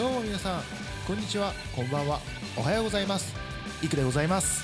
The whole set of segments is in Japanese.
どうも皆さんこんにちは。こんばんは。おはようございます。いくでございます。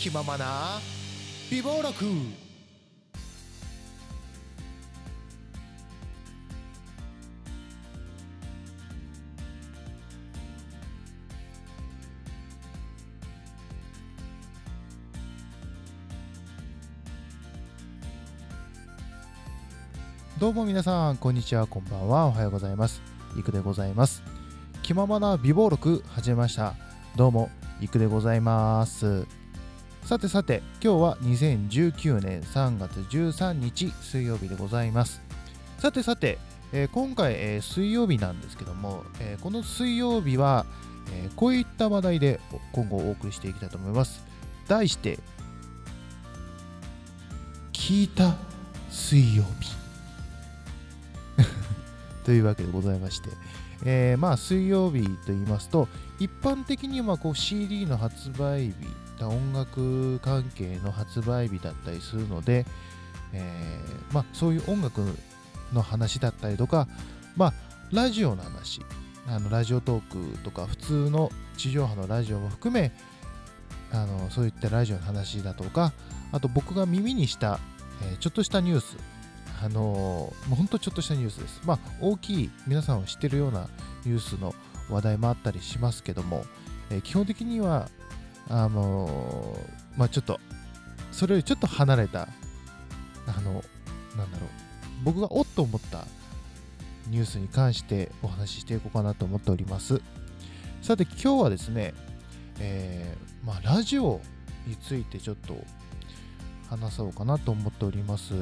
気ままな美貌録。どうも皆さんこんにちはこんばんは。おはようございます。いくでございます。気ままな美貌録始めました。どうもいくでございます。さてさて今日は2019年3月13日水曜日でございます。さてさて、えー今回、えー水曜日なんですけども、えーこの水曜日は、えーこういった話題で今後お送りしていきたいと思います。題して聞いた水曜日。というわけでございまして、えーまあ水曜日と言いますと一般的にはこう CD の発売日音楽関係の発売日だったりするので、えーまあ、そういう音楽の話だったりとか、まあ、ラジオの話あのラジオトークとか普通の地上波のラジオも含めあのそういったラジオの話だとかあと僕が耳にした、えーちょっとしたニュースあのーもうほんとちょっとしたニュースです。まあ、大きい皆さんは知ってるようなニュースの話題もあったりしますけども、えー基本的には、あのーまあ、ちょっと、それよりちょっと離れた、あの、なんだろう、僕がおっと思ったニュースに関してお話ししていこうかなと思っております。さて、今日はですね、えーまあ、ラジオについてちょっと話そうかなと思っております。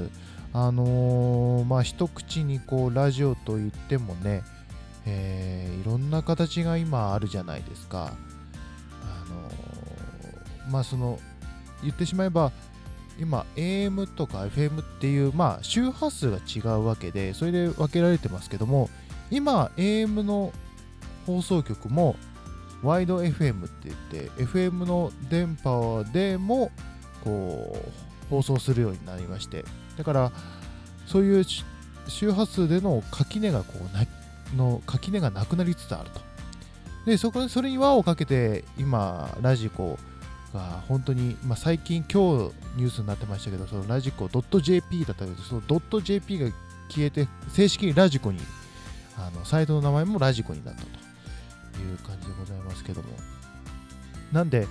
あのーまあ一口にこうラジオと言ってもね、えーいろんな形が今あるじゃないですか。あのーまあその言ってしまえば今 AM とか FM っていうまあ周波数が違うわけでそれで分けられてますけども今 AM の放送局もワイド FM って言って FM の電波でもこう放送するようになりましてだからそういう周波数での垣根がこうなの垣根がなくなりつつあると。でそこでそれに輪をかけて今ラジコが本当に、まあ、最近今日ニュースになってましたけどそのラジコ .jp だったけどその .jp が消えて正式にラジコにあのサイトの名前もラジコになったという感じでございますけども。なんで、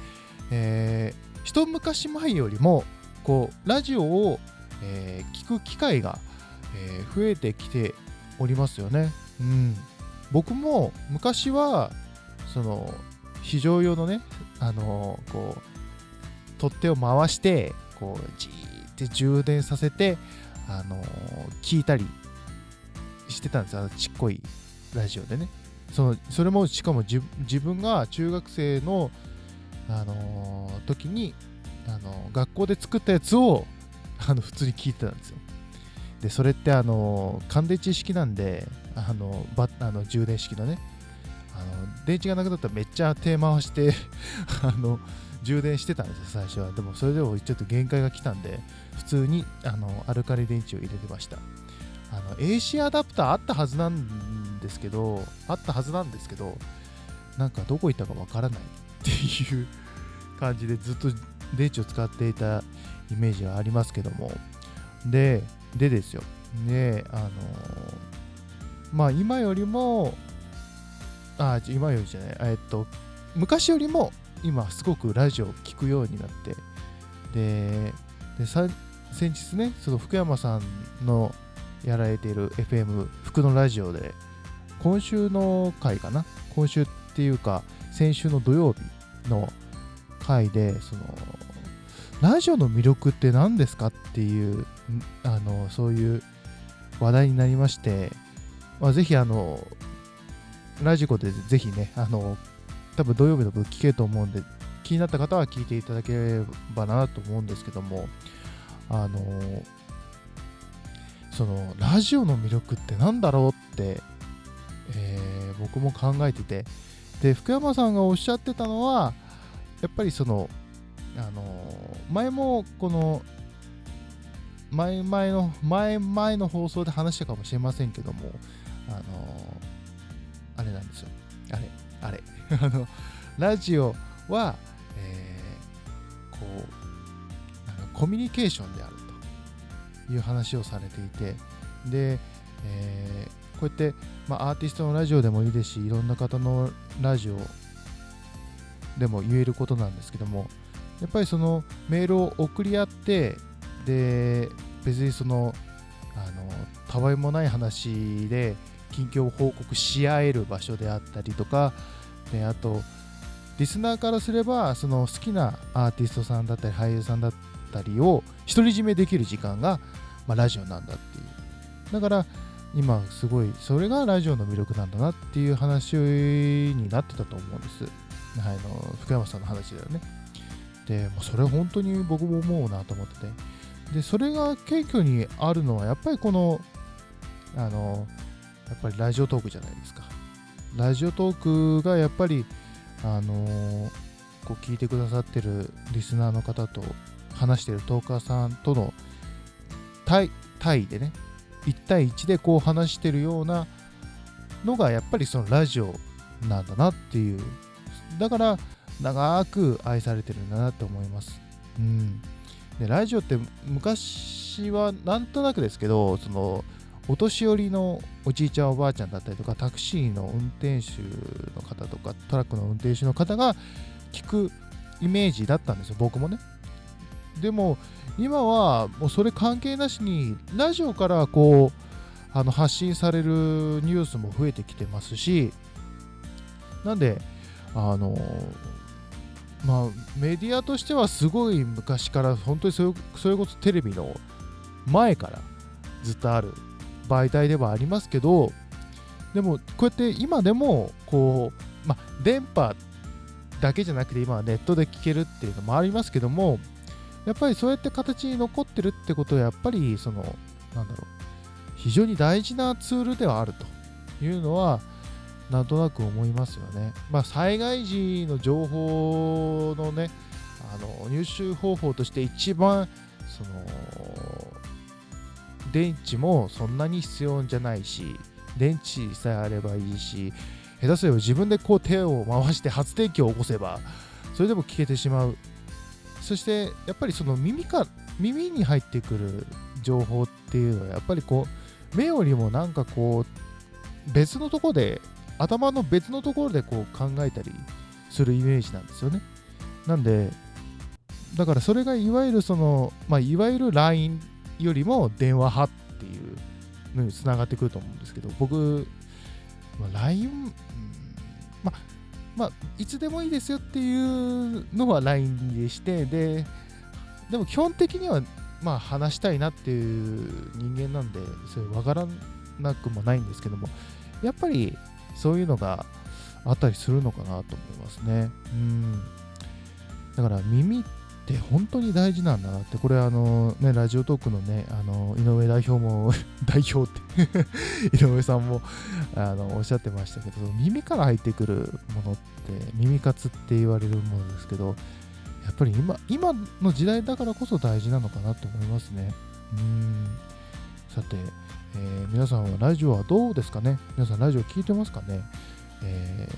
えー一昔前よりもこうラジオを、えー聞く機会が、えー増えてきておりますよね。うん、僕も昔はその非常用のね、あのーこう取っ手を回してこうじーって充電させて、あの聞いたりしてたんですよちっこいラジオでね。そのそれもしかも自分が中学生の、あのー時に、あの学校で作ったやつを あの普通に聞いてたんですよ。でそれってあの乾電池式なんであのバあの充電式のね。あの電池がなくなったらめっちゃ手回して あの充電してたんですよ最初は。でもそれでもちょっと限界が来たんで普通にあのアルカリ電池を入れてました。あの AC アダプターあったはずなんですけどあったはずなんですけどなんかどこ行ったかわからないっていう感じでずっと電池を使っていたイメージがありますけども。ででですよ。であのまあ今よりもあ今よりじゃない。えっと昔よりも今すごくラジオを聞くようになって。でで先日ねその福山さんのやられている FM 福のラジオで今週の回かな？今週っていうか先週の土曜日の回でそのラジオの魅力って何ですかっていうあのそういう話題になりまして、まあ、ぜひあのラジコでぜひねあの多分土曜日の分聞けると思うんで気になった方は聞いていただければなと思うんですけどもあのそのラジオの魅力って何だろうって、えー僕も考えててで福山さんがおっしゃってたのはやっぱりそのあの前もこの前々の前々の放送で話したかもしれませんけどもあのあれなんですよ。あれあれ。あのラジオは、えー、こうコミュニケーションであるという話をされていてで、えー、こうやって、まあ、アーティストのラジオでもいいですしいろんな方のラジオでも言えることなんですけどもやっぱりそのメールを送り合ってで別にそのあのたわいもない話で近況報告し合える場所であったりとかであとリスナーからすればその好きなアーティストさんだったり俳優さんだったりを独り占めできる時間が、まあ、ラジオなんだっていう。だから今すごいそれがラジオの魅力なんだなっていう話になってたと思うんです、はい、の福山さんの話だよね。でそれ本当に僕も思うなと思ってて。でそれが謙虚にあるのはやっぱりこのあのやっぱりラジオトークじゃないですか。ラジオトークがやっぱりあの、こう聞いてくださってるリスナーの方と話してるトーカーさんとの対対でね1対1でこう話してるようなのがやっぱりそのラジオなんだなっていう。だから長く愛されてるんだなと思います。うん、でラジオって昔はなんとなくですけどそのお年寄りのおじいちゃんおばあちゃんだったりとかタクシーの運転手の方とかトラックの運転手の方が聞くイメージだったんですよ僕もねでも今はもうそれ関係なしにラジオからこうあの発信されるニュースも増えてきてますしなんであのまあメディアとしてはすごい昔から本当にそれこそテレビの前からずっとある媒体ではありますけどでもこうやって今でもこう、まあ、電波だけじゃなくて今はネットで聞けるっていうのもありますけどもやっぱりそうやって形に残ってるってことはやっぱりそのなんだろう非常に大事なツールではあるというのはなんとなく思いますよね。まあ、災害時の情報のねあの入手方法として一番その電池もそんなに必要じゃないし電池さえあればいいし下手すれば自分でこう手を回して発電機を起こせばそれでも聞けてしまうそしてやっぱりその耳か耳に入ってくる情報っていうのはやっぱりこう目よりもなんかこう別のとこで頭の別のところでこう考えたりするイメージなんですよね。なんでだからそれがいわゆるそのまあいわゆる LINE よりも電話派っていうのにつながってくると思うんですけど、僕、まあ、LINE、うん、まあ、まあ、いつでもいいですよっていうのは LINE でして、で、でも基本的には、まあ、話したいなっていう人間なんで、それ分からなくもないんですけども、やっぱりそういうのがあったりするのかなと思いますね。うん。だから耳って本当に大事なんだなって、これあのね、ラジオトークのね、あの井上代表も 代表って 井上さんもあのおっしゃってましたけど、耳から入ってくるものって、耳活って言われるものですけど、やっぱり今今の時代だからこそ大事なのかなと思いますね。うんさて、えー、皆さんはラジオはどうですかね？皆さんラジオ聞いてますかね、え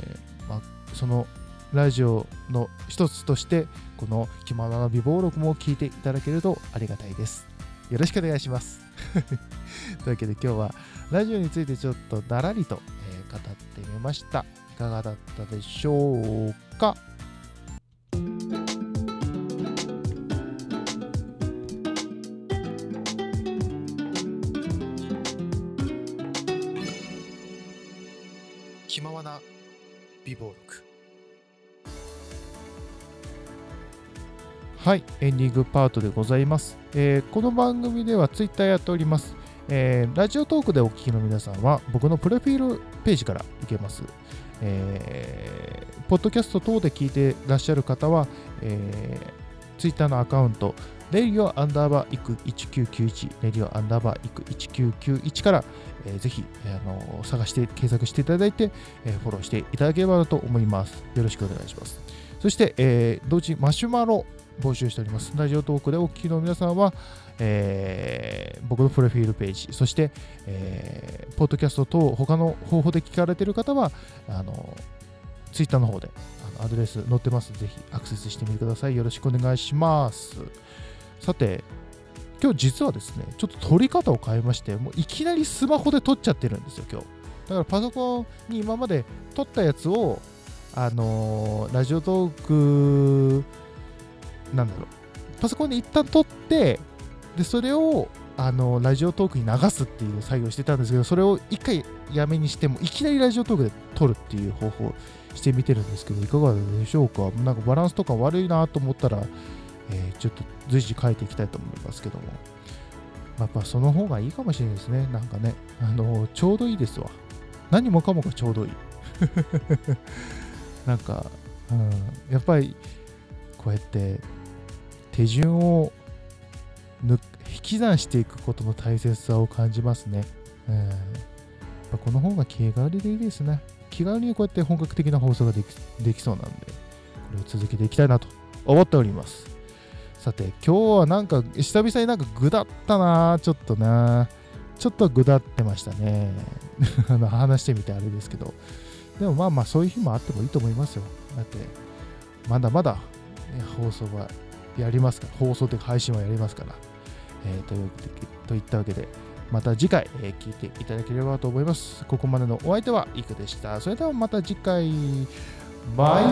ーまあ、そのラジオの一つとしてこの「気ままな美貌録」も聞いていただけるとありがたいです。よろしくお願いします。というわけで今日はラジオについてちょっとだらりと、え、語ってみました。いかがだったでしょうか？はい、エンディングパートでございます。えー、この番組ではツイッターやっております。えー、ラジオトークでお聞きの皆さんは僕のプロフィールページから行けます。えー、ポッドキャスト等で聞いてらっしゃる方は、えー、ツイッターのアカウント、レディオアンダーバーイク1991、レディオアンダーバーイク1991から、えー、ぜひ、あの探して検索していただいて、えー、フォローしていただければと思います。よろしくお願いします。そして、えー、同時マシュマロ募集しております。ラジオトークでお聞きの皆さんは、えー僕のプロフィールページ、そして、えーポッドキャスト等、他の方法で聞かれている方は、あの、ツイッターの方であのアドレス載ってます。ぜひアクセスしてみてください。よろしくお願いします。さて、今日実はですね、ちょっと撮り方を変えまして、もういきなりスマホで撮っちゃってるんですよ、今日。だからパソコンに今まで撮ったやつを、あのーラジオトーク、なんだろう、パソコンで一旦撮って、で、それを、あのラジオトークに流すっていう作業をしてたんですけど、それを一回やめにしても、いきなりラジオトークで撮るっていう方法をしてみてるんですけど、いかがでしょうか？なんかバランスとか悪いなと思ったら、えーちょっと随時変えていきたいと思いますけども、やっぱその方がいいかもしれないですね。なんかね、あのちょうどいいですわ。何もかもがちょうどいい。なんか、うん、やっぱりこうやって手順を抜引き算していくことの大切さを感じますね。うん、やっぱこの方が気軽でいいですね。気軽にこうやって本格的な放送ができできそうなんで、これを続けていきたいなと思っております。さて、今日はなんか久々になんか具だったな、ちょっとな。ちょっと具だってましたね。話してみてあれですけど。でもまあまあそういう日もあってもいいと思いますよ。だって、まだまだ、放送はやりますか、放送というか配信はやりますから。えーといといったわけで、また次回、えー聞いていただければと思います。ここまでのお相手はイクでした。それではまた次回、バイバーイ